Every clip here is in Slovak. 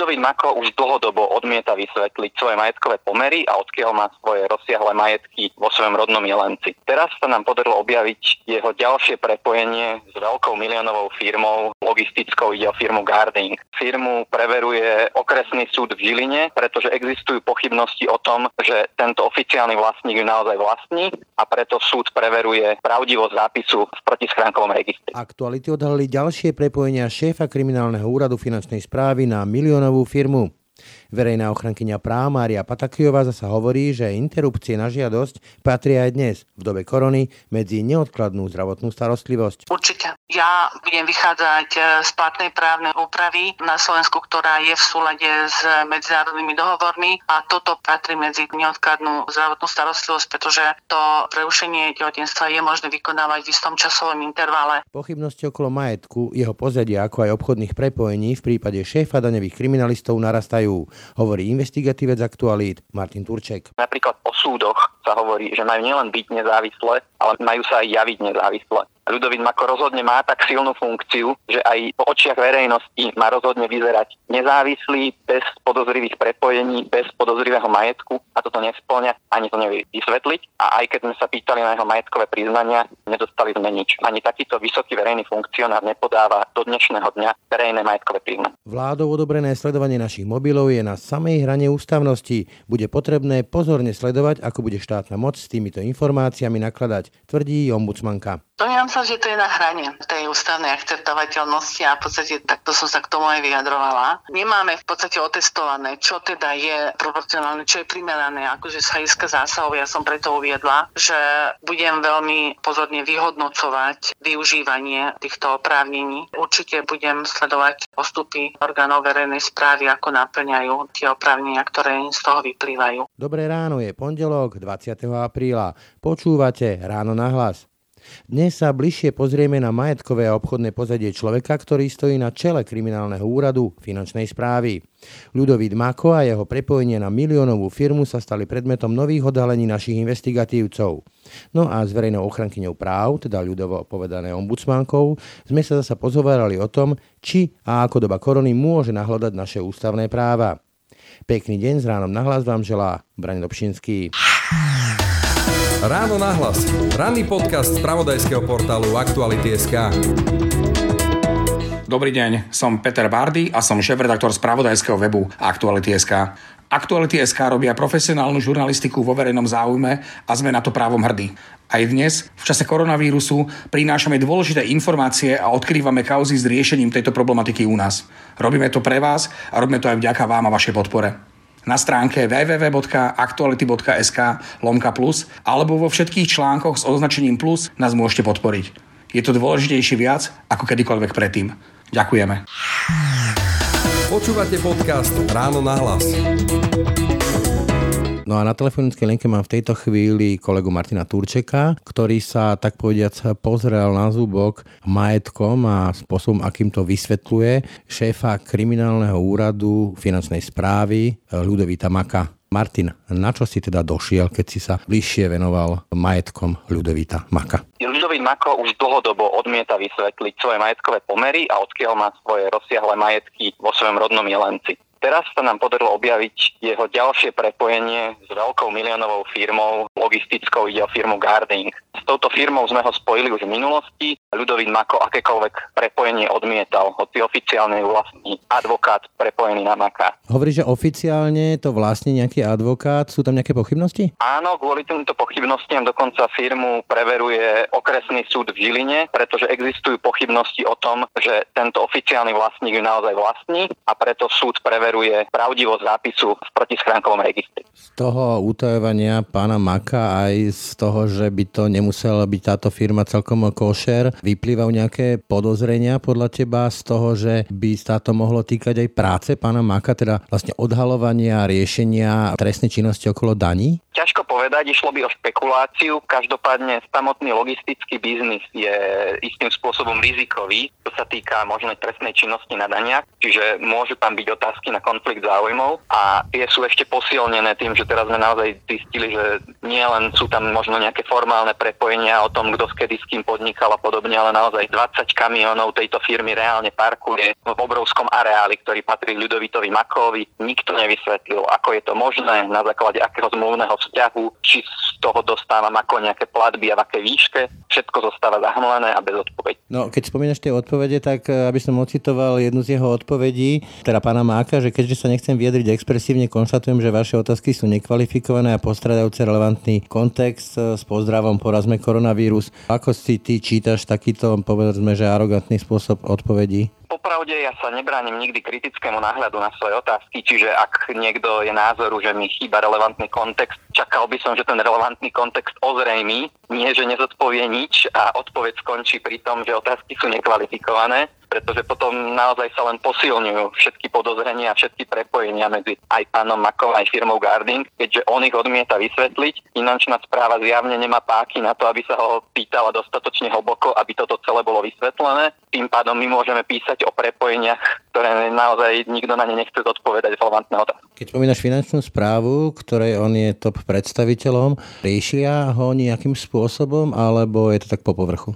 Ľudovít Mako už dlhodobo odmieta vysvetliť svoje majetkové pomery a odkiaľ má svoje rozsiahle majetky vo svojom rodnom Jelenci. Teraz sa nám podarilo objaviť jeho ďalšie prepojenie s veľkou miliónovou firmou logistickou, ide o firmu Garding. Firmu preveruje okresný súd v Žiline, pretože existujú pochybnosti o tom, že tento oficiálny vlastník ju naozaj vlastní a preto súd preveruje pravdivosť zápisu v protischránkovom registri. Aktuality odhalili ďalšie prepojenia šéfa kriminálneho úradu finančnej správy na miliónovú firmu. Verejná ochrankyňa práv Mária Patakriová zasa hovorí, že interrupcie na žiadosť patria aj dnes, v dobe korony, medzi neodkladnú zdravotnú starostlivosť. Určite. Ja budem vychádzať e, z platnej právnej úpravy na Slovensku, ktorá je v súlade s medzinárodnými dohovormi a toto patrí medzi neodkladnú zdravotnú starostlivosť, pretože to prerušenie tehotenstva je možné vykonávať v istom časovom intervale. Pochybnosti okolo majetku, jeho pozadia ako aj obchodných prepojení v prípade šéfa daňových kriminalistov narastajú hovorí investigatívec aktualít Martin Turček. Napríklad o súdoch sa hovorí, že majú nielen byť nezávislé, ale majú sa aj javiť nezávisle. Ľudovít Mako rozhodne má tak silnú funkciu, že aj po očiach verejnosti má rozhodne vyzerať nezávislý, bez podozrivých prepojení, bez podozrivého majetku a toto nesplňa, ani to nevie vysvetliť. A aj keď sme sa pýtali na jeho majetkové priznania, nedostali sme nič. Ani takýto vysoký verejný funkcionár nepodáva do dnešného dňa verejné majetkové priznania. Vládou odobrené sledovanie našich mobilov je na samej hrane ústavnosti. Bude potrebné pozorne sledovať, ako bude štátna moc s týmito informáciami nakladať, tvrdí ombudsmanka. Domnievam sa, že to je na hrane tej ústavnej akceptovateľnosti a v podstate takto som sa k tomu aj vyjadrovala. Nemáme v podstate otestované, čo teda je proporcionálne, čo je primerané, akože z hľadiska zásahov. Ja som preto uviedla, že budem veľmi pozorne vyhodnocovať využívanie týchto oprávnení. Určite budem sledovať postupy orgánov verejnej správy, ako naplňajú tie oprávnenia, ktoré z toho vyplývajú. Dobré ráno je pondelok 20. apríla. Počúvate ráno na hlas. Dnes sa bližšie pozrieme na majetkové a obchodné pozadie človeka, ktorý stojí na čele kriminálneho úradu finančnej správy. Ľudovít Mako a jeho prepojenie na miliónovú firmu sa stali predmetom nových odhalení našich investigatívcov. No a s verejnou ochrankyňou práv, teda ľudovo povedané ombudsmankou, sme sa zasa pozhovárali o tom, či a ako doba korony môže nahľadať naše ústavné práva. Pekný deň s ránom na hlas vám želá Brani Dobšinský. Ráno nahlas. Ranný podcast z pravodajského portálu Aktuality.sk. Dobrý deň, som Peter Bardy a som šéf-redaktor spravodajského webu Aktuality.sk. Aktuality.sk robia profesionálnu žurnalistiku vo verejnom záujme a sme na to právom hrdí. Aj dnes, v čase koronavírusu, prinášame dôležité informácie a odkrývame kauzy s riešením tejto problematiky u nás. Robíme to pre vás a robíme to aj vďaka vám a vašej podpore na stránke www.aktuality.sk lomka plus alebo vo všetkých článkoch s označením plus nás môžete podporiť. Je to dôležitejšie viac ako kedykoľvek predtým. Ďakujeme. Počúvate podcast Ráno na hlas. No a na telefonickej linke mám v tejto chvíli kolegu Martina Turčeka, ktorý sa tak povediac pozrel na zúbok majetkom a spôsobom, akým to vysvetľuje šéfa kriminálneho úradu finančnej správy Ľudovita Maka. Martin, na čo si teda došiel, keď si sa bližšie venoval majetkom Ľudovita Maka? Ľudovít Mako už dlhodobo odmieta vysvetliť svoje majetkové pomery a odkiaľ má svoje rozsiahle majetky vo svojom rodnom Jelenci. Teraz sa nám podarilo objaviť jeho ďalšie prepojenie s veľkou miliónovou firmou logistickou, ide o firmu Garding. S touto firmou sme ho spojili už v minulosti. Ľudovít Mako akékoľvek prepojenie odmietal, hoci oficiálne je vlastný advokát prepojený na Maka. Hovorí, že oficiálne to vlastne nejaký advokát. Sú tam nejaké pochybnosti? Áno, kvôli týmto pochybnostiam dokonca firmu preveruje okresný súd v Žiline, pretože existujú pochybnosti o tom, že tento oficiálny vlastník ju naozaj vlastní a preto súd preveruje preveruje pravdivosť zápisu v protischránkovom registri. Z toho utajovania pána Maka aj z toho, že by to nemusela byť táto firma celkom košer, vyplývajú nejaké podozrenia podľa teba z toho, že by sa to mohlo týkať aj práce pána Maka, teda vlastne odhalovania, riešenia trestnej činnosti okolo daní? Ťažko povedať, išlo by o špekuláciu. Každopádne samotný logistický biznis je istým spôsobom rizikový, čo sa týka možnej trestnej činnosti na daniach, čiže môžu tam byť otázky na konflikt záujmov a tie sú ešte posilnené tým, že teraz sme naozaj zistili, že nie len sú tam možno nejaké formálne prepojenia o tom, kto s kedy s kým podnikal a podobne, ale naozaj 20 kamionov tejto firmy reálne parkuje v obrovskom areáli, ktorý patrí Ľudovitovi Makovi. Nikto nevysvetlil, ako je to možné, na základe akého zmluvného vzťahu, či z toho dostávam ako nejaké platby a v akej výške. Všetko zostáva zahmlené a bez odpovedí. No, keď spomínaš tie odpovede, tak eh, aby som ocitoval jednu z jeho odpovedí, teda pána Máka, že keďže sa nechcem vyjadriť expresívne, konštatujem, že vaše otázky sú nekvalifikované a postradajúce relevantný kontext. Eh, s pozdravom, porazme koronavírus. Ako si ty čítaš takýto, povedzme, že arogantný spôsob odpovedí? Popravde ja sa nebránim nikdy kritickému náhľadu na svoje otázky, čiže ak niekto je názoru, že mi chýba relevantný kontext, čakal by som, že ten relevantný kontext ozrejmí, nie že nezodpovie nič a odpoveď skončí pri tom, že otázky sú nekvalifikované pretože potom naozaj sa len posilňujú všetky podozrenia a všetky prepojenia medzi aj pánom Makom aj firmou Garding, keďže on ich odmieta vysvetliť. Finančná správa zjavne nemá páky na to, aby sa ho pýtala dostatočne hlboko, aby toto celé bolo vysvetlené. Tým pádom my môžeme písať o prepojeniach, ktoré naozaj nikto na ne nechce zodpovedať relevantné otázky. Keď spomínaš finančnú správu, ktorej on je top predstaviteľom, riešia ho nejakým spôsobom, alebo je to tak po povrchu?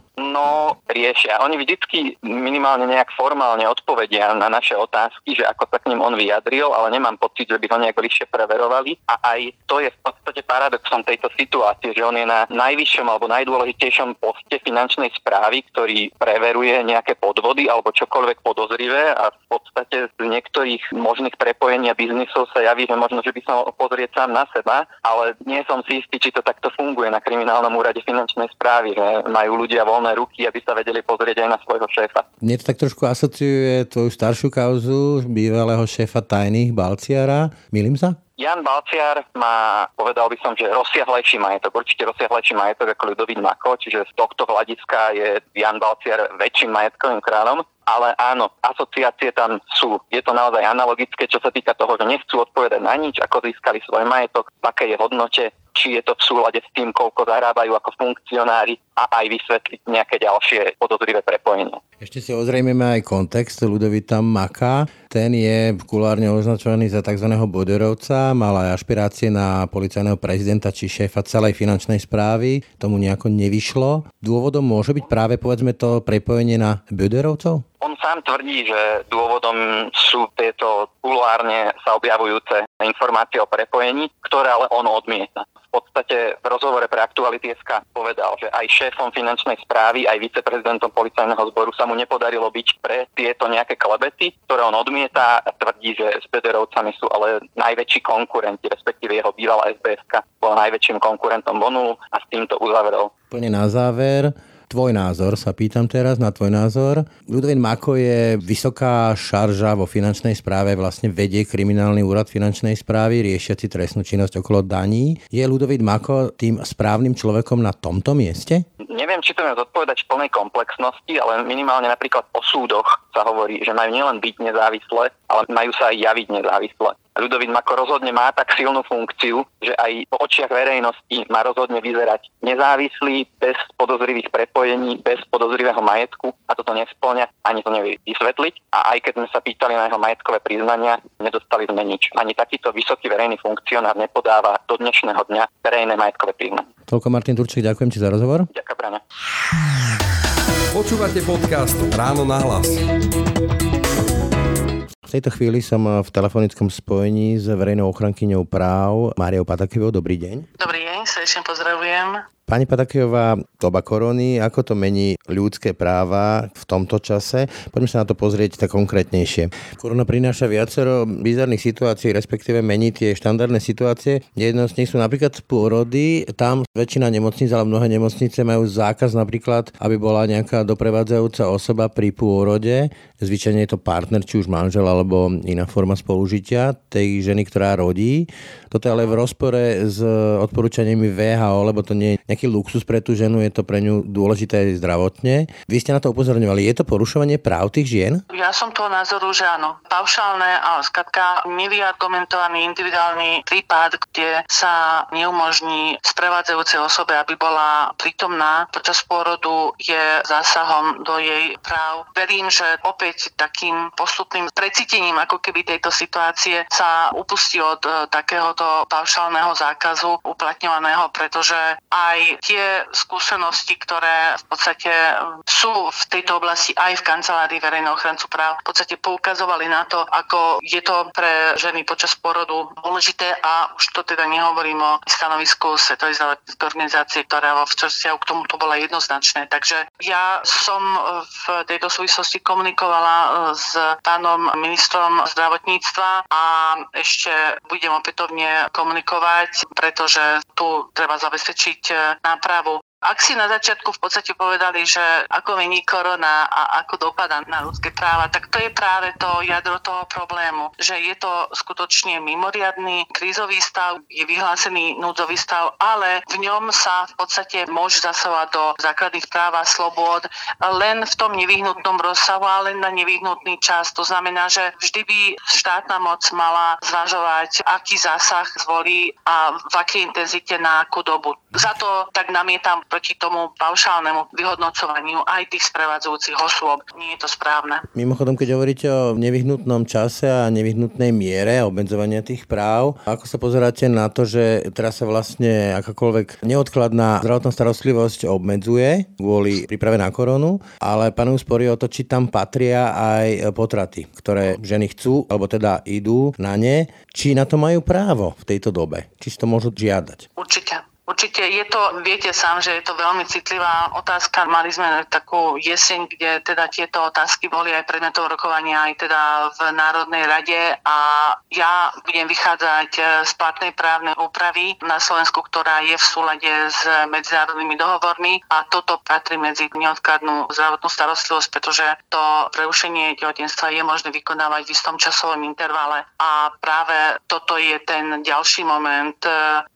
No, riešia. Oni vždycky minimálne nejak formálne odpovedia na naše otázky, že ako sa k ním on vyjadril, ale nemám pocit, že by ho nejak bližšie preverovali. A aj to je v podstate paradoxom tejto situácie, že on je na najvyššom alebo najdôležitejšom poste finančnej správy, ktorý preveruje nejaké podvody alebo čokoľvek podozrivé a v podstate z niektorých možných prepojení a biznisov sa javí, že možno, že by som pozrieť sám na seba, ale nie som si istý, či to takto funguje na kriminálnom úrade finančnej správy, že majú ľudia voľné ruky, aby sa vedeli pozrieť aj na svojho šéfa. Mne to tak trošku asociuje tvoju staršiu kauzu bývalého šéfa tajných Balciara. Milím sa? Jan Balciar má, povedal by som, že rozsiahlejší majetok, určite rozsiahlejší majetok ako Ľudovít Mako, čiže z tohto hľadiska je Jan Balciar väčším majetkovým kráľom. Ale áno, asociácie tam sú. Je to naozaj analogické, čo sa týka toho, že nechcú odpovedať na nič, ako získali svoj majetok, v akej je hodnote, či je to v súlade s tým, koľko zarábajú ako funkcionári a aj vysvetliť nejaké ďalšie podozrivé prepojenie. Ešte si ozrejmeme aj kontext Ludovita Maka. Ten je kulárne označovaný za tzv. boderovca, mal aj ašpirácie na policajného prezidenta či šéfa celej finančnej správy. Tomu nejako nevyšlo. Dôvodom môže byť práve povedzme to prepojenie na boderovcov? On sám tvrdí, že dôvodom sú tieto kulárne sa objavujúce informácie o prepojení, ktoré ale on odmieta. Podstate v rozhovore pre Aktuality SK povedal, že aj šéfom finančnej správy, aj viceprezidentom policajného zboru sa mu nepodarilo byť pre tieto nejaké klebety, ktoré on odmieta a tvrdí, že s Bederovcami sú ale najväčší konkurenti, respektíve jeho bývalá SBSK bola najväčším konkurentom Bonu a s týmto uzavrel. Plne na záver, tvoj názor, sa pýtam teraz na tvoj názor. Ludovin Mako je vysoká šarža vo finančnej správe, vlastne vedie kriminálny úrad finančnej správy, riešiaci trestnú činnosť okolo daní. Je Ludovit Mako tým správnym človekom na tomto mieste? Neviem, či to viem zodpovedať v plnej komplexnosti, ale minimálne napríklad o súdoch sa hovorí, že majú nielen byť nezávislé, ale majú sa aj javiť nezávisle. Ľudovít Mako rozhodne má tak silnú funkciu, že aj po očiach verejnosti má rozhodne vyzerať nezávislý, bez podozrivých prepojení, bez podozrivého majetku a toto nesplňa, ani to nevie vysvetliť. A aj keď sme sa pýtali na jeho majetkové priznania, nedostali sme nič. Ani takýto vysoký verejný funkcionár nepodáva do dnešného dňa verejné majetkové priznania. Toľko Martin Turčík, ďakujem ti za rozhovor. Ďakujem, Braňa. Počúvate podcast Ráno na hlas tejto chvíli som v telefonickom spojení s verejnou ochrankyňou práv Máriou Patakivou. Dobrý deň. Dobrý deň, srdečne pozdravujem. Pani Patakejová, doba korony, ako to mení ľudské práva v tomto čase? Poďme sa na to pozrieť tak konkrétnejšie. Korona prináša viacero bizarných situácií, respektíve mení tie štandardné situácie. Jedno z nich sú napríklad pôrody. Tam väčšina nemocníc, ale mnohé nemocnice majú zákaz napríklad, aby bola nejaká doprevádzajúca osoba pri pôrode. Zvyčajne je to partner, či už manžel alebo iná forma spolužitia tej ženy, ktorá rodí. Toto je ale v rozpore s odporúčaniami VHO, lebo to nie je nejaký luxus pre tú ženu, je to pre ňu dôležité zdravotne. Vy ste na to upozorňovali, je to porušovanie práv tých žien? Ja som toho názoru, že áno. Paušálne a skratka argumentovaný individuálny prípad, kde sa neumožní sprevádzajúcej osobe, aby bola prítomná počas pôrodu, je zásahom do jej práv. Verím, že opäť takým postupným precítením ako keby tejto situácie sa upustí od e, takéhoto paušálneho zákazu uplatňovaného, pretože aj tie skúsenosti, ktoré v podstate sú v tejto oblasti aj v kancelárii verejného ochrancu práv, v podstate poukazovali na to, ako je to pre ženy počas porodu dôležité a už to teda nehovorím o stanovisku Svetovej zdravotníckej organizácie, ktorá vo vzťahu k tomuto bola jednoznačné. Takže ja som v tejto súvislosti komunikovala e, s pánom ministrom zdravotníctva a ešte budem opätovne komunikovať, pretože tu treba zabezpečiť nápravu. Ak si na začiatku v podstate povedali, že ako mení korona a ako dopadá na ľudské práva, tak to je práve to jadro toho problému, že je to skutočne mimoriadný krízový stav, je vyhlásený núdzový stav, ale v ňom sa v podstate môže zasahovať do základných práv a slobôd len v tom nevyhnutnom rozsahu, ale len na nevyhnutný čas. To znamená, že vždy by štátna moc mala zvažovať, aký zásah zvolí a v akej intenzite na akú dobu. Za to tak namietam proti tomu paušálnemu vyhodnocovaniu aj tých sprevádzajúcich osôb. Nie je to správne. Mimochodom, keď hovoríte o nevyhnutnom čase a nevyhnutnej miere obmedzovania tých práv, ako sa pozeráte na to, že teraz sa vlastne akákoľvek neodkladná zdravotná starostlivosť obmedzuje kvôli príprave na koronu, ale panujú spory o to, či tam patria aj potraty, ktoré ženy chcú, alebo teda idú na ne, či na to majú právo v tejto dobe, či si to môžu žiadať. Určite. Určite je to, viete sám, že je to veľmi citlivá otázka. Mali sme takú jeseň, kde teda tieto otázky boli aj predmetom rokovania aj teda v Národnej rade. A ja budem vychádzať z platnej právnej úpravy na Slovensku, ktorá je v súlade s medzinárodnými dohovormi. A toto patrí medzi neodkladnú zdravotnú starostlivosť, pretože to prerušenie tehotenstva je možné vykonávať v istom časovom intervale. A práve toto je ten ďalší moment,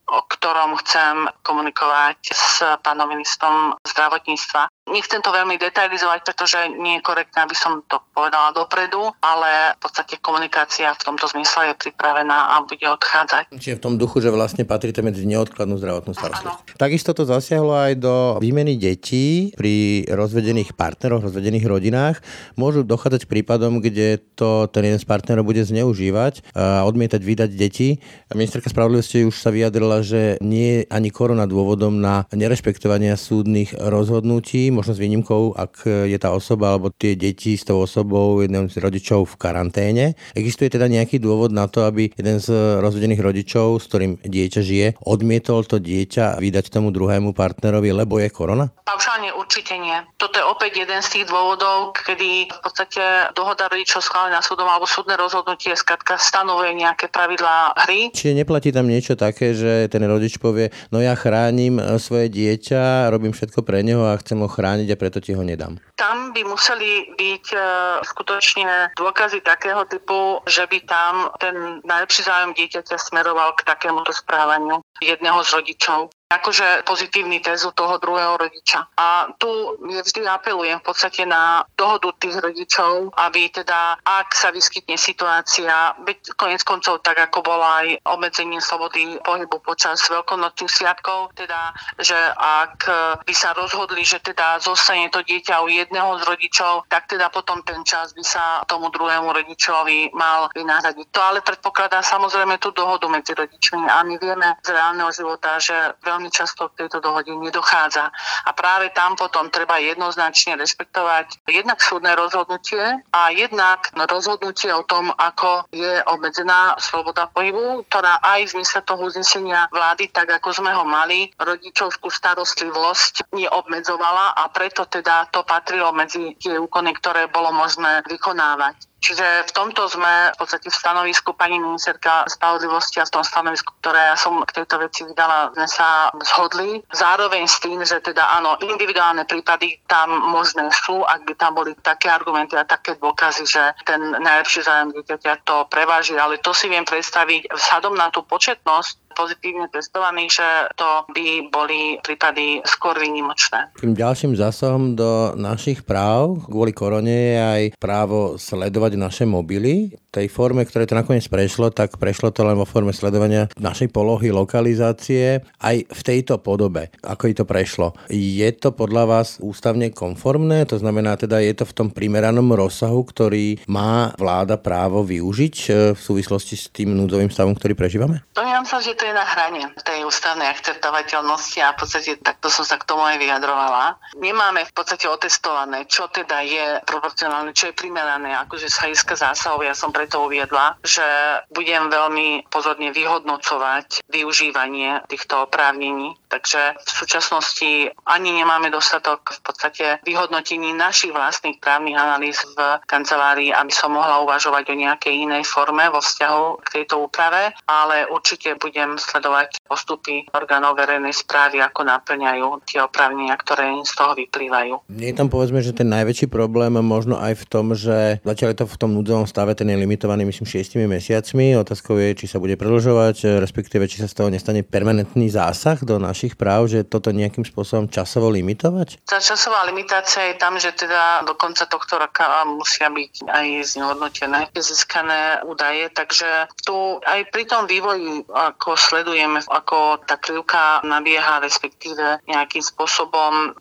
o ktorom chcem komunikovať s pánom ministrom zdravotníctva. Nechcem to veľmi detailizovať, pretože nie je korektné, aby som to povedala dopredu, ale v podstate komunikácia v tomto zmysle je pripravená a bude odchádzať. Čiže v tom duchu, že vlastne patríte medzi neodkladnú zdravotnú starostlivosť. Takisto to zasiahlo aj do výmeny detí pri rozvedených partneroch, rozvedených rodinách. Môžu dochádzať k prípadom, kde to ten jeden z partnerov bude zneužívať a odmietať vydať deti. Ministerka spravodlivosti už sa vyjadrila, že nie je ani korona dôvodom na nerešpektovanie súdnych rozhodnutí možno s výnimkou, ak je tá osoba alebo tie deti s tou osobou jedného z rodičov v karanténe. Existuje teda nejaký dôvod na to, aby jeden z rozvedených rodičov, s ktorým dieťa žije, odmietol to dieťa vydať tomu druhému partnerovi, lebo je korona? Paušálne určite nie. Toto je opäť jeden z tých dôvodov, kedy v podstate dohoda rodičov schválená súdom alebo súdne rozhodnutie skratka stanovuje nejaké pravidlá hry. Čiže neplatí tam niečo také, že ten rodič povie, no ja chránim e, svoje dieťa, robím všetko pre neho a chcem ho chrániť a preto ti ho nedám. Tam by museli byť e, skutočne dôkazy takého typu, že by tam ten najlepší záujem dieťaťa smeroval k takémuto správaniu jedného z rodičov akože pozitívny test u toho druhého rodiča. A tu ja vždy apelujem v podstate na dohodu tých rodičov, aby teda, ak sa vyskytne situácia, byť konec koncov tak, ako bola aj obmedzenie slobody pohybu počas veľkonočných sviatkov, teda, že ak by sa rozhodli, že teda zostane to dieťa u jedného z rodičov, tak teda potom ten čas by sa tomu druhému rodičovi mal vynahradiť. To ale predpokladá samozrejme tú dohodu medzi rodičmi a my vieme z reálneho života, že veľmi veľmi často k tejto dohode nedochádza. A práve tam potom treba jednoznačne rešpektovať jednak súdne rozhodnutie a jednak rozhodnutie o tom, ako je obmedzená sloboda pohybu, ktorá aj v zmysle toho uznesenia vlády, tak ako sme ho mali, rodičovskú starostlivosť neobmedzovala a preto teda to patrilo medzi tie úkony, ktoré bolo možné vykonávať. Čiže v tomto sme v podstate v stanovisku pani ministerka spravodlivosti a v tom stanovisku, ktoré ja som k tejto veci vydala, sme sa zhodli. Zároveň s tým, že teda áno, individuálne prípady tam možné sú, ak by tam boli také argumenty a také dôkazy, že ten najlepší zájem dieťaťa to preváži, ale to si viem predstaviť vzhľadom na tú početnosť pozitívne testovaní, že to by boli prípady skôr výnimočné. Tým ďalším zásahom do našich práv kvôli korone je aj právo sledovať naše mobily. Tej forme, ktoré to nakoniec prešlo, tak prešlo to len vo forme sledovania našej polohy, lokalizácie aj v tejto podobe. Ako to prešlo? Je to podľa vás ústavne konformné? To znamená teda, je to v tom primeranom rozsahu, ktorý má vláda právo využiť e, v súvislosti s tým núdzovým stavom, ktorý prežívame? Domnievam sa, že to je na hrane tej ústavnej akceptovateľnosti a v podstate takto som sa k tomu aj vyjadrovala. Nemáme v podstate otestované, čo teda je proporcionálne, čo je primerané, akože z hľadiska zásahov. Ja som preto uviedla, že budem veľmi pozorne vyhodnocovať využívanie týchto oprávnení. Takže v súčasnosti ani nemáme dostatok v podstate vyhodnotení našich vlastných právnych analýz v kancelárii, aby som mohla uvažovať o nejakej inej forme vo vzťahu k tejto úprave, ale určite budem sledovať postupy orgánov verejnej správy, ako naplňajú tie oprávnenia, ktoré z toho vyplývajú. Nie tam povedzme, že ten najväčší problém možno aj v tom, že zatiaľ je to v tom núdzovom stave, ten je limitovaný myslím 6 mesiacmi. Otázkou je, či sa bude predlžovať, respektíve či sa z toho nestane permanentný zásah do našich práv, že toto nejakým spôsobom časovo limitovať? Tá časová limitácia je tam, že teda do konca tohto roka musia byť aj znehodnotené získané údaje, takže tu aj pri tom vývoji, ako sledujeme, ako tá krivka nabieha, respektíve nejakým spôsobom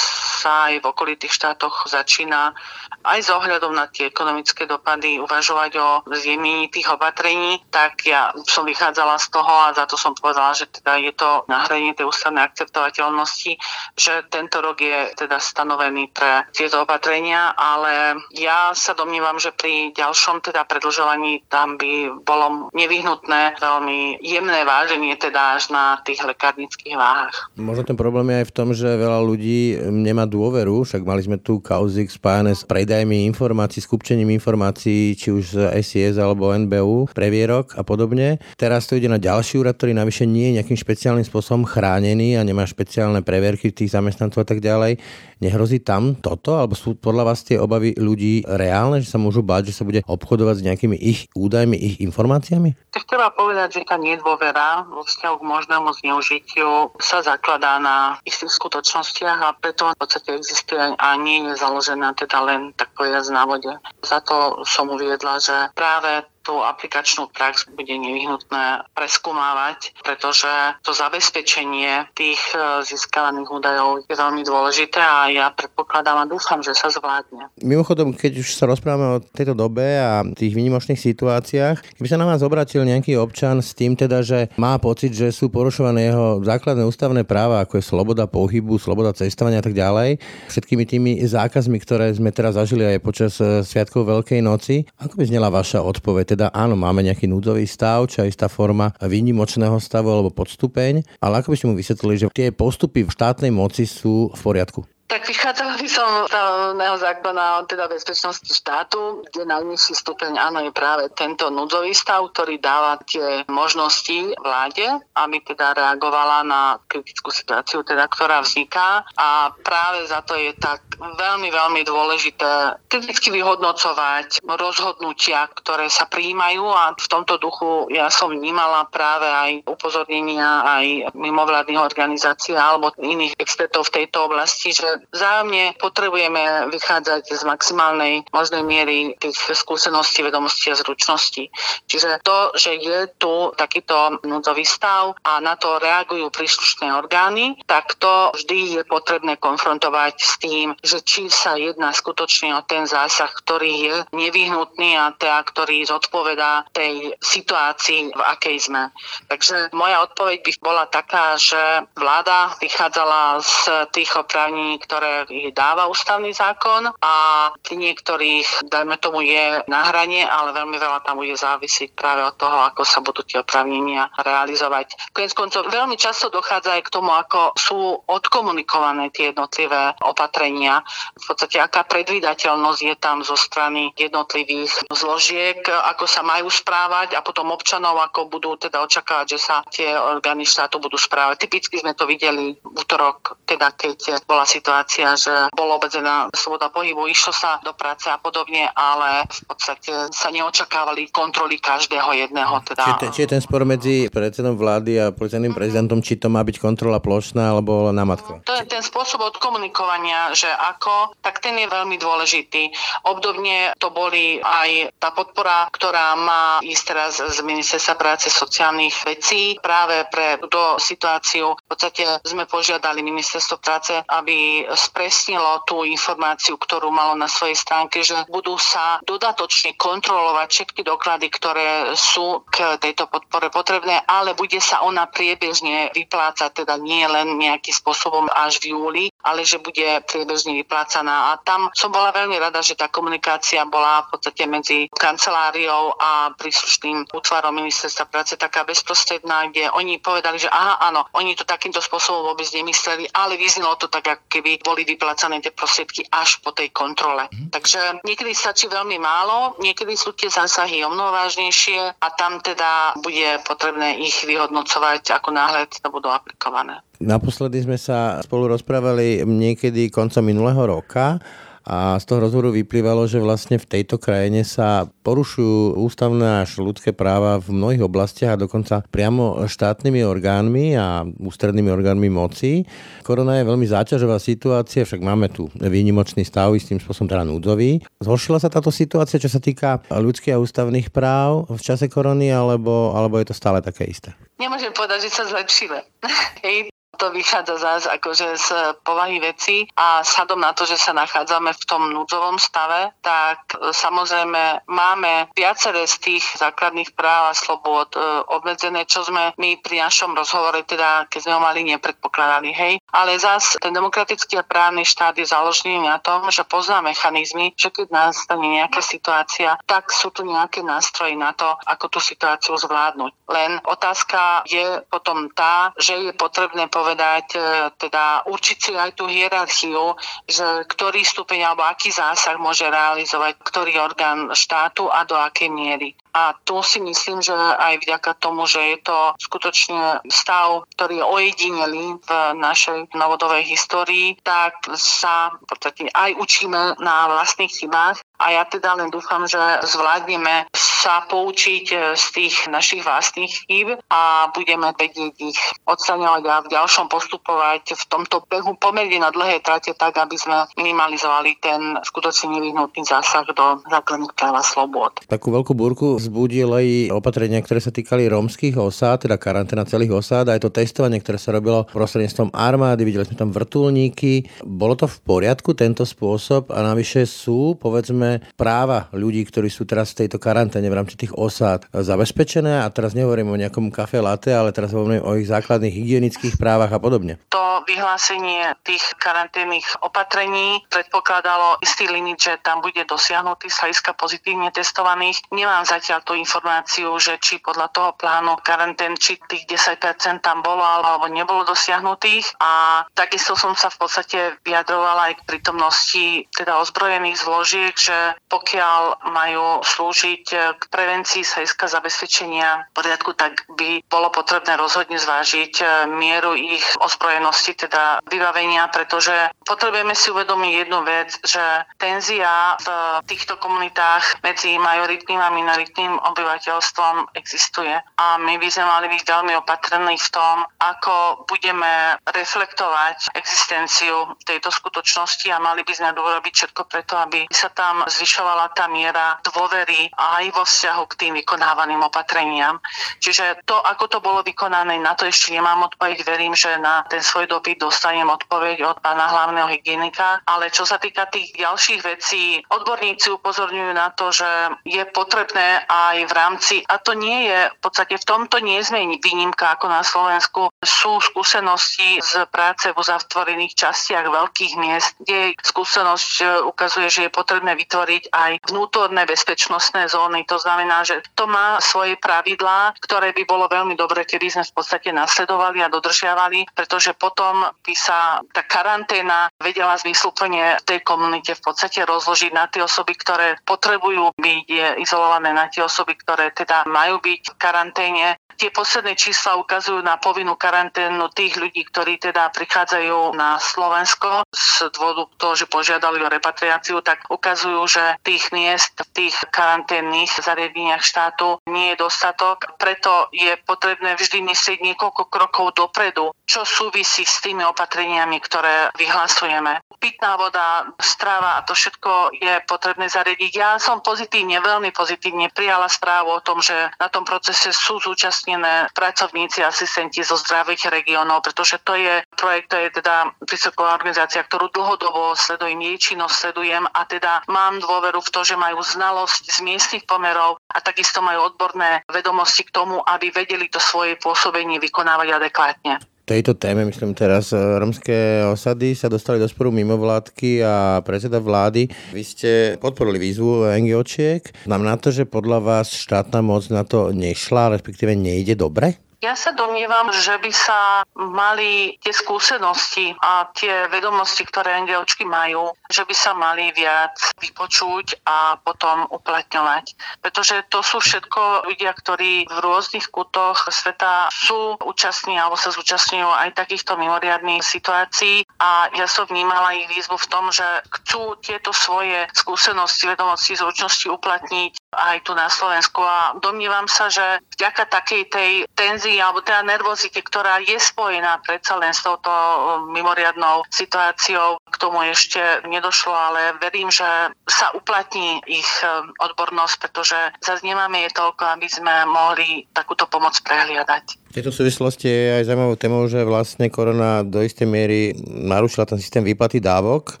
sa aj v okolitých štátoch začína aj s ohľadom na tie ekonomické dopady uvažovať o zjemení tých opatrení, tak ja som vychádzala z toho a za to som povedala, že teda je to na hrane tej ústavnej akceptovateľnosti, že tento rok je teda stanovený pre tieto opatrenia, ale ja sa domnívam, že pri ďalšom teda predlžovaní tam by bolo nevyhnutné veľmi jemné váženie teda až na tých lekárnických váhach. Možno ten problém je aj v tom, že veľa ľudí nemá dôveru, však mali sme tu kauzy spájane s predajmi informácií, skupčením informácií, či už z SIS alebo NBU, previerok a podobne. Teraz to ide na ďalší úrad, ktorý navyše nie je nejakým špeciálnym spôsobom chránený a nemá špeciálne previerky tých zamestnancov a tak ďalej. Nehrozí tam toto, alebo sú podľa vás tie obavy ľudí reálne, že sa môžu báť, že sa bude obchodovať s nejakými ich údajmi, ich informáciami? Tak treba povedať, že tá nedôvera vo vzťahu k možnému zneužitiu sa zakladá na istých skutočnostiach a preto v podstate existuje a nie je založená teda len tak povedať z návode. Za to som uviedla, že práve tú aplikačnú prax bude nevyhnutné preskúmávať, pretože to zabezpečenie tých e, získavaných údajov je veľmi dôležité a ja predpokladám a dúfam, že sa zvládne. Mimochodom, keď už sa rozprávame o tejto dobe a tých výnimočných situáciách, keby sa na vás obratil nejaký občan s tým teda, že má pocit, že sú porušované jeho základné ústavné práva, ako je sloboda pohybu, sloboda cestovania a tak ďalej, všetkými tými zákazmi, ktoré sme teraz zažili aj počas e, Sviatkov Veľkej noci, ako by znela vaša odpoveď? Teda áno, máme nejaký núdzový stav, čo je istá forma výnimočného stavu alebo podstupeň, ale ako by ste mu vysvetlili, že tie postupy v štátnej moci sú v poriadku? Tak vychádzala by som z stavného zákona teda bezpečnosti štátu, kde najnižší stupeň áno je práve tento núdzový stav, ktorý dáva tie možnosti vláde, aby teda reagovala na kritickú situáciu, teda, ktorá vzniká. A práve za to je tak veľmi, veľmi dôležité kriticky vyhodnocovať rozhodnutia, ktoré sa príjmajú a v tomto duchu ja som vnímala práve aj upozornenia aj mimovládnych organizácií alebo iných expertov v tejto oblasti, že vzájomne potrebujeme vychádzať z maximálnej možnej miery tých skúseností, vedomostí a zručností. Čiže to, že je tu takýto núdzový stav a na to reagujú príslušné orgány, tak to vždy je potrebné konfrontovať s tým, že či sa jedná skutočne o ten zásah, ktorý je nevyhnutný a teda, ktorý zodpovedá tej situácii, v akej sme. Takže moja odpoveď by bola taká, že vláda vychádzala z tých oprávnení, ktoré dáva ústavný zákon a pri niektorých, dajme tomu, je na hrane, ale veľmi veľa tam bude závisiť práve od toho, ako sa budú tie oprávnenia realizovať. Koniec koncov veľmi často dochádza aj k tomu, ako sú odkomunikované tie jednotlivé opatrenia v podstate aká predvydateľnosť je tam zo strany jednotlivých zložiek, ako sa majú správať a potom občanov, ako budú teda očakávať, že sa tie orgány štátu budú správať. Typicky sme to videli v útorok, teda keď bola situácia, že bolo obmedzená sloboda pohybu, išlo sa do práce a podobne, ale v podstate sa neočakávali kontroly každého jedného. Teda... Či, či je ten spor medzi predsedom vlády a policajným mm-hmm. prezidentom, či to má byť kontrola plošná alebo námatková? To je ten spôsob odkomunikovania, že ako, tak ten je veľmi dôležitý. Obdobne to boli aj tá podpora, ktorá má ísť teraz z Ministerstva práce sociálnych vecí práve pre túto situáciu. V podstate sme požiadali Ministerstvo práce, aby spresnilo tú informáciu, ktorú malo na svojej stránke, že budú sa dodatočne kontrolovať všetky doklady, ktoré sú k tejto podpore potrebné, ale bude sa ona priebežne vyplácať, teda nie len nejakým spôsobom až v júli, ale že bude priebežne vyplácaná. A tam som bola veľmi rada, že tá komunikácia bola v podstate medzi kanceláriou a príslušným útvarom ministerstva práce taká bezprostredná, kde oni povedali, že aha, áno, oni to takýmto spôsobom vôbec nemysleli, ale vyznelo to tak, ako keby boli vyplácané tie prostriedky až po tej kontrole. Mm. Takže niekedy stačí veľmi málo, niekedy sú tie zásahy o mnoho vážnejšie a tam teda bude potrebné ich vyhodnocovať, ako náhle to budú aplikované. Naposledy sme sa spolu rozprávali niekedy koncom minulého roka a z toho rozhovoru vyplývalo, že vlastne v tejto krajine sa porušujú ústavné až ľudské práva v mnohých oblastiach a dokonca priamo štátnymi orgánmi a ústrednými orgánmi moci. Korona je veľmi záťažová situácia, však máme tu výnimočný stav, tým spôsobom teda núdzový. Zhoršila sa táto situácia, čo sa týka ľudských a ústavných práv v čase korony, alebo, alebo je to stále také isté? Nemôžem povedať, že sa zlepšili. to vychádza zás akože z povahy veci a sadom na to, že sa nachádzame v tom núdzovom stave, tak e, samozrejme máme viaceré z tých základných práv a slobod e, obmedzené, čo sme my pri našom rozhovore, teda keď sme ho mali, nepredpokladali, hej. Ale zás ten demokratický a právny štát je založený na tom, že pozná mechanizmy, že keď nastane nejaká situácia, tak sú tu nejaké nástroje na to, ako tú situáciu zvládnuť. Len otázka je potom tá, že je potrebné povedať, povedať, e, teda určiť si aj tú hierarchiu, že ktorý stupeň alebo aký zásah môže realizovať ktorý orgán štátu a do akej miery. A tu si myslím, že aj vďaka tomu, že je to skutočne stav, ktorý je ojedinelý v našej novodovej histórii, tak sa v podstate aj učíme na vlastných chybách a ja teda len dúfam, že zvládneme sa poučiť e, z tých našich vlastných chýb a budeme vedieť ich odstraňovať a v ďalšom postupovať v tomto behu pomerne na dlhé trate tak, aby sme minimalizovali ten skutočne nevyhnutný zásah do základných práv a slobod. Takú veľkú búrku vzbudili opatrenia, ktoré sa týkali rómskych osád, teda karanténa celých osád, aj to testovanie, ktoré sa robilo prostredníctvom armády, videli sme tam vrtulníky. Bolo to v poriadku tento spôsob a navyše sú, povedzme, práva ľudí, ktorí sú teraz v tejto karanténe v rámci tých osád zabezpečené a teraz nehovorím o nejakom kafe latte, ale teraz hovorím o ich základných hygienických právach a podobne. To vyhlásenie tých karanténnych opatrení predpokladalo istý limit, že tam bude dosiahnutý z hľadiska pozitívne testovaných. Nemám zatiaľ tú informáciu, že či podľa toho plánu karantén, či tých 10% tam bolo alebo nebolo dosiahnutých a takisto som sa v podstate vyjadrovala aj k prítomnosti teda ozbrojených zložiek, že pokiaľ majú slúžiť k prevencii z hľadiska zabezpečenia poriadku, tak by bolo potrebné rozhodne zvážiť eh, mieru ich ozbrojenosti, teda vybavenia, pretože potrebujeme si uvedomiť jednu vec, že tenzia v týchto komunitách medzi majoritným a minoritným obyvateľstvom existuje. A my by sme mali byť veľmi opatrní v tom, ako budeme reflektovať existenciu tejto skutočnosti a mali by sme urobiť všetko preto, aby sa tam zvyšovala tá miera dôvery aj vo vzťahu k tým vykonávaným opatreniam. Čiže to, ako to bolo vykonané, na to ešte nemám odpoveď. Verím, že na ten svoj dopyt dostanem odpoveď od pána hlavného hygienika. Ale čo sa týka tých ďalších vecí, odborníci upozorňujú na to, že je potrebné aj v rámci, a to nie je, v podstate v tomto nie sme výnimka ako na Slovensku, sú skúsenosti z práce v uzatvorených častiach veľkých miest, kde skúsenosť e, ukazuje, že je potrebné vytvoriť aj vnútorné bezpečnostné zóny. To znamená, že to má svoje pravidlá, ktoré by bolo veľmi dobre, keby sme v podstate nasledovali a dodržiavali, pretože potom by sa tá karanténa vedela zmysluplne v tej komunite v podstate rozložiť na tie osoby, ktoré potrebujú byť izolované, na tie osoby, ktoré teda majú byť v karanténe Tie posledné čísla ukazujú na povinnú karanténu tých ľudí, ktorí teda prichádzajú na Slovensko z dôvodu toho, že požiadali o repatriáciu, tak ukazujú, že tých miest v tých karanténnych zariadeniach štátu nie je dostatok. Preto je potrebné vždy myslieť niekoľko krokov dopredu, čo súvisí s tými opatreniami, ktoré vyhlasujeme. Pitná voda, strava a to všetko je potrebné zariadiť. Ja som pozitívne, veľmi pozitívne prijala správu o tom, že na tom procese sú zúčastní zúčastnené pracovníci, asistenti zo zdravých regiónov, pretože to je projekt, to je teda vysoková organizácia, ktorú dlhodobo sledujem, jej činnosť sledujem a teda mám dôveru v to, že majú znalosť z miestnych pomerov a takisto majú odborné vedomosti k tomu, aby vedeli to svoje pôsobenie vykonávať adekvátne tejto téme, myslím teraz, e, romské osady sa dostali do sporu mimovládky a predseda vlády. Vy ste podporili výzvu NGOčiek. Znamená to, že podľa vás štátna moc na to nešla, respektíve nejde dobre? Ja sa domnievam, že by sa mali tie skúsenosti a tie vedomosti, ktoré NGOčky majú, že by sa mali viac vypočuť a potom uplatňovať. Pretože to sú všetko ľudia, ktorí v rôznych kútoch sveta sú účastní alebo sa zúčastňujú aj takýchto mimoriadných situácií a ja som vnímala ich výzvu v tom, že chcú tieto svoje skúsenosti, vedomosti, zručnosti uplatniť aj tu na Slovensku a domnívam sa, že vďaka takej tej tenzii alebo teda nervozite, ktorá je spojená predsa len s touto um, mimoriadnou situáciou. K tomu ešte nedošlo, ale verím, že sa uplatní ich um, odbornosť, pretože zase nemáme je toľko, aby sme mohli takúto pomoc prehliadať. V tejto súvislosti je aj zaujímavou témou, že vlastne korona do istej miery narušila ten systém výplaty dávok.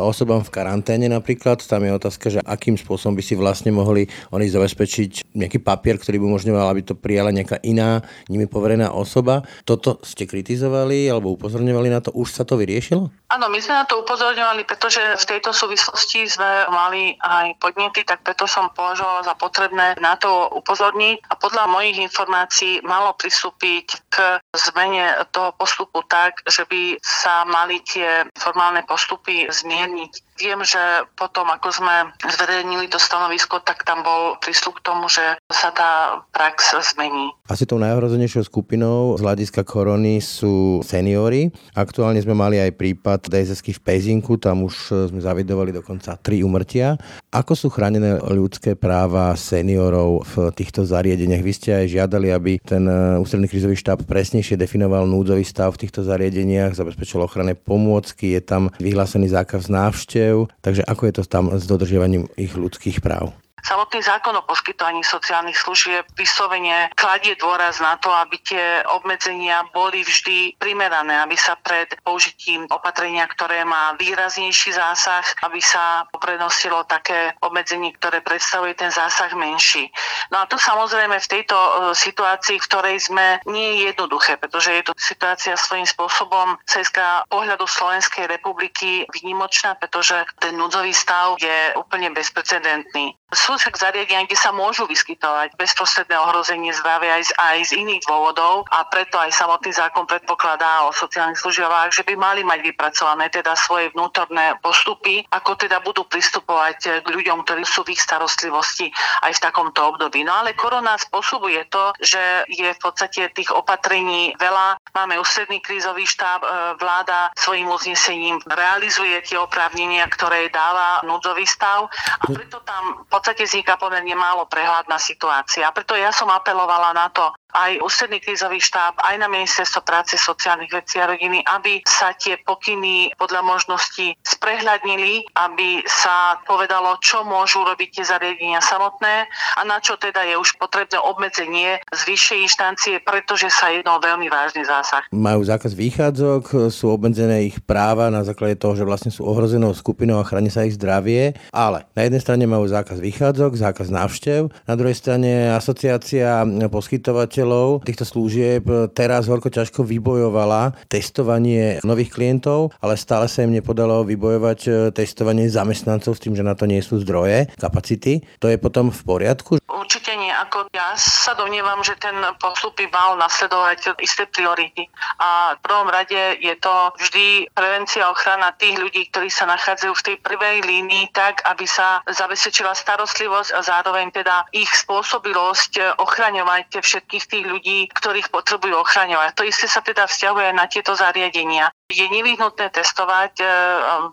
Osobám v karanténe napríklad, tam je otázka, že akým spôsobom by si vlastne mohli oni zabezpečiť nejaký papier, ktorý by umožňoval, aby to prijala nejaká iná, nimi poverená osoba. Toto ste kritizovali alebo upozorňovali na to, už sa to vyriešilo? Áno, my sme na to upozorňovali, pretože v tejto súvislosti sme mali aj podnety, tak preto som považovala za potrebné na to upozorniť a podľa mojich informácií malo pristúpiť k zmene toho postupu tak, že by sa mali tie formálne postupy zmierniť Viem, že potom, ako sme zverejnili to stanovisko, tak tam bol prístup k tomu, že sa tá prax zmení. Asi tou najohrozenejšou skupinou z hľadiska korony sú seniory. Aktuálne sme mali aj prípad DSSky v Pezinku, tam už sme zavidovali dokonca tri umrtia. Ako sú chránené ľudské práva seniorov v týchto zariadeniach? Vy ste aj žiadali, aby ten e, ústredný krizový štáb presnejšie definoval núdzový stav v týchto zariadeniach, zabezpečil ochranné pomôcky, je tam vyhlásený zákaz návštev takže ako je to tam s dodržiavaním ich ľudských práv? Samotný zákon o poskytovaní sociálnych služieb vyslovene kladie dôraz na to, aby tie obmedzenia boli vždy primerané, aby sa pred použitím opatrenia, ktoré má výraznejší zásah, aby sa prenosilo také obmedzenie, ktoré predstavuje ten zásah menší. No a to samozrejme v tejto e, situácii, v ktorej sme, nie je jednoduché, pretože je to situácia svojím spôsobom cestka pohľadu Slovenskej republiky výnimočná, pretože ten núdzový stav je úplne bezprecedentný. Sú však zariadenia, kde sa môžu vyskytovať bezprostredné ohrozenie zdravia aj z, aj z iných dôvodov a preto aj samotný zákon predpokladá o sociálnych službách, že by mali mať vypracované teda svoje vnútorné postupy, ako teda budú pristupovať k ľuďom, ktorí sú v ich starostlivosti aj v takomto období. No ale korona spôsobuje to, že je v podstate tých opatrení veľa. Máme ústredný krízový štáb, e, vláda svojim uznesením realizuje tie oprávnenia, ktoré dáva núdzový stav a preto tam podstate vzniká pomerne málo prehľadná situácia. Preto ja som apelovala na to, aj ústredný krízový štáb, aj na ministerstvo práce, sociálnych vecí a rodiny, aby sa tie pokyny podľa možností sprehľadnili, aby sa povedalo, čo môžu robiť tie zariadenia samotné a na čo teda je už potrebné obmedzenie z vyššej inštancie, pretože sa jedná o veľmi vážny zásah. Majú zákaz výchádzok, sú obmedzené ich práva na základe toho, že vlastne sú ohrozenou skupinou a chráni sa ich zdravie, ale na jednej strane majú zákaz výchádzok, zákaz návštev, na druhej strane asociácia poskytovateľov poskytovateľov týchto služieb teraz horko ťažko vybojovala testovanie nových klientov, ale stále sa im nepodalo vybojovať e, testovanie zamestnancov s tým, že na to nie sú zdroje, kapacity. To je potom v poriadku? Určite nie. Ako ja sa domnievam, že ten postup by mal nasledovať isté priority. A v prvom rade je to vždy prevencia ochrana tých ľudí, ktorí sa nachádzajú v tej prvej línii tak, aby sa zabezpečila starostlivosť a zároveň teda ich spôsobilosť ochraňovať všetkých tých ľudí, ktorých potrebujú ochraňovať. To isté sa teda vzťahuje na tieto zariadenia. Je nevyhnutné testovať e,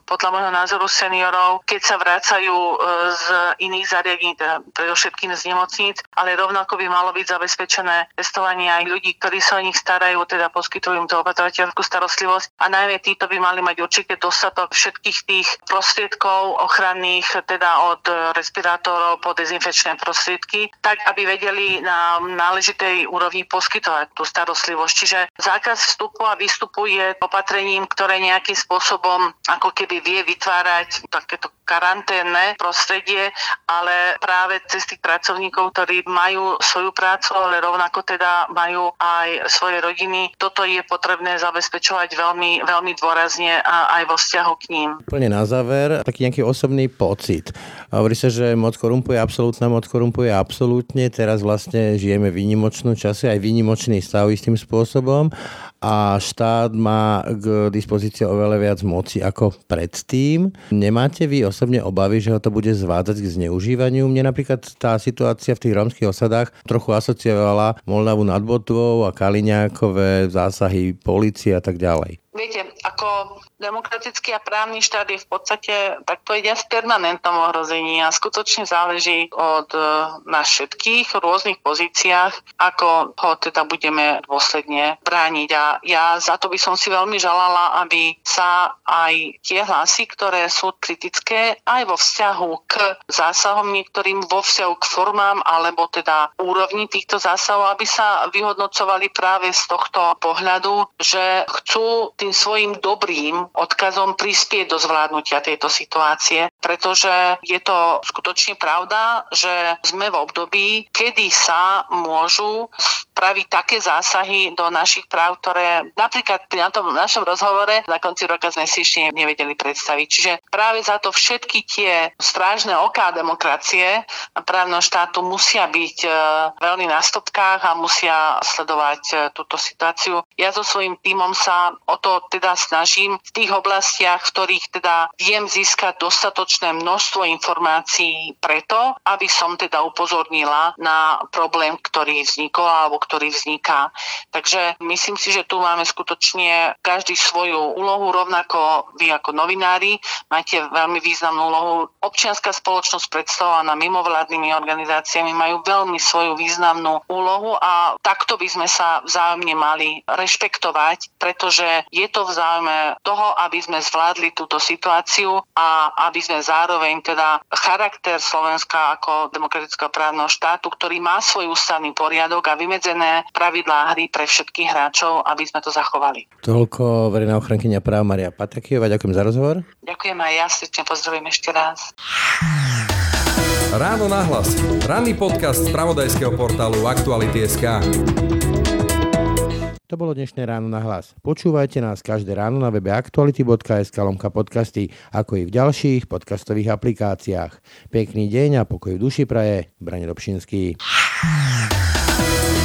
podľa môjho názoru seniorov, keď sa vracajú e, z iných zariadení, teda predovšetkým z nemocníc, ale rovnako by malo byť zabezpečené testovanie aj ľudí, ktorí sa o nich starajú, teda poskytujú im to opatrovateľskú starostlivosť a najmä títo by mali mať určite dostatok všetkých tých prostriedkov ochranných, teda od respirátorov po dezinfekčné prostriedky, tak aby vedeli na náležitej úrovni poskytovať tú starostlivosť. Čiže zákaz vstupu a výstupu je opatrenie opatrením, ktoré nejakým spôsobom ako keby vie vytvárať takéto karanténne prostredie, ale práve cez tých pracovníkov, ktorí majú svoju prácu, ale rovnako teda majú aj svoje rodiny. Toto je potrebné zabezpečovať veľmi, veľmi dôrazne a aj vo vzťahu k ním. Plne na záver, taký nejaký osobný pocit. Hovorí sa, že moc korumpuje, absolútna moc korumpuje absolútne. Teraz vlastne žijeme výnimočnú časy, aj výnimočný stav istým spôsobom a štát má k dispozícii oveľa viac moci ako predtým. Nemáte vy osobne obavy, že ho to bude zvádzať k zneužívaniu? Mne napríklad tá situácia v tých rómskych osadách trochu asociovala Moldavu nad Botvou a Kaliňákové zásahy policie a tak ďalej. Viete, ako demokratický a právny štát je v podstate, tak povediať, v permanentnom ohrození a skutočne záleží od e, nás všetkých v rôznych pozíciách, ako ho teda budeme dôsledne brániť. A ja za to by som si veľmi žalala, aby sa aj tie hlasy, ktoré sú kritické, aj vo vzťahu k zásahom niektorým, vo vzťahu k formám alebo teda úrovni týchto zásahov, aby sa vyhodnocovali práve z tohto pohľadu, že chcú tým svojim dobrým odkazom prispieť do zvládnutia tejto situácie, pretože je to skutočne pravda, že sme v období, kedy sa môžu spraviť také zásahy do našich práv, ktoré napríklad pri na tom našom rozhovore na konci roka sme si ešte nevedeli predstaviť. Čiže práve za to všetky tie strážne oká demokracie a právneho štátu musia byť e, veľmi na stopkách a musia sledovať e, túto situáciu. Ja so svojím týmom sa o to teda snažím v tých oblastiach, v ktorých teda viem získať dostatočné množstvo informácií preto, aby som teda upozornila na problém, ktorý vznikol alebo ktorý vzniká. Takže myslím si, že tu máme skutočne každý svoju úlohu, rovnako vy ako novinári máte veľmi významnú úlohu. Občianská spoločnosť predstavovaná mimovládnymi organizáciami majú veľmi svoju významnú úlohu a takto by sme sa vzájomne mali rešpektovať, pretože je to v záujme toho, aby sme zvládli túto situáciu a aby sme zároveň teda charakter Slovenska ako demokratického právneho štátu, ktorý má svoj ústavný poriadok a vymedzené pravidlá hry pre všetkých hráčov, aby sme to zachovali. Toľko verejná ochrankyňa práv Maria Patakijová. Ďakujem za rozhovor. Ďakujem aj ja, srdečne pozdravím ešte raz. Ráno nahlas. Ranný podcast z pravodajského portálu Aktuality.sk. To bolo dnešné ráno na hlas. Počúvajte nás každé ráno na webe aktuality.sk lomka podcasty, ako i v ďalších podcastových aplikáciách. Pekný deň a pokoj v duši praje. Brane Dobšinský.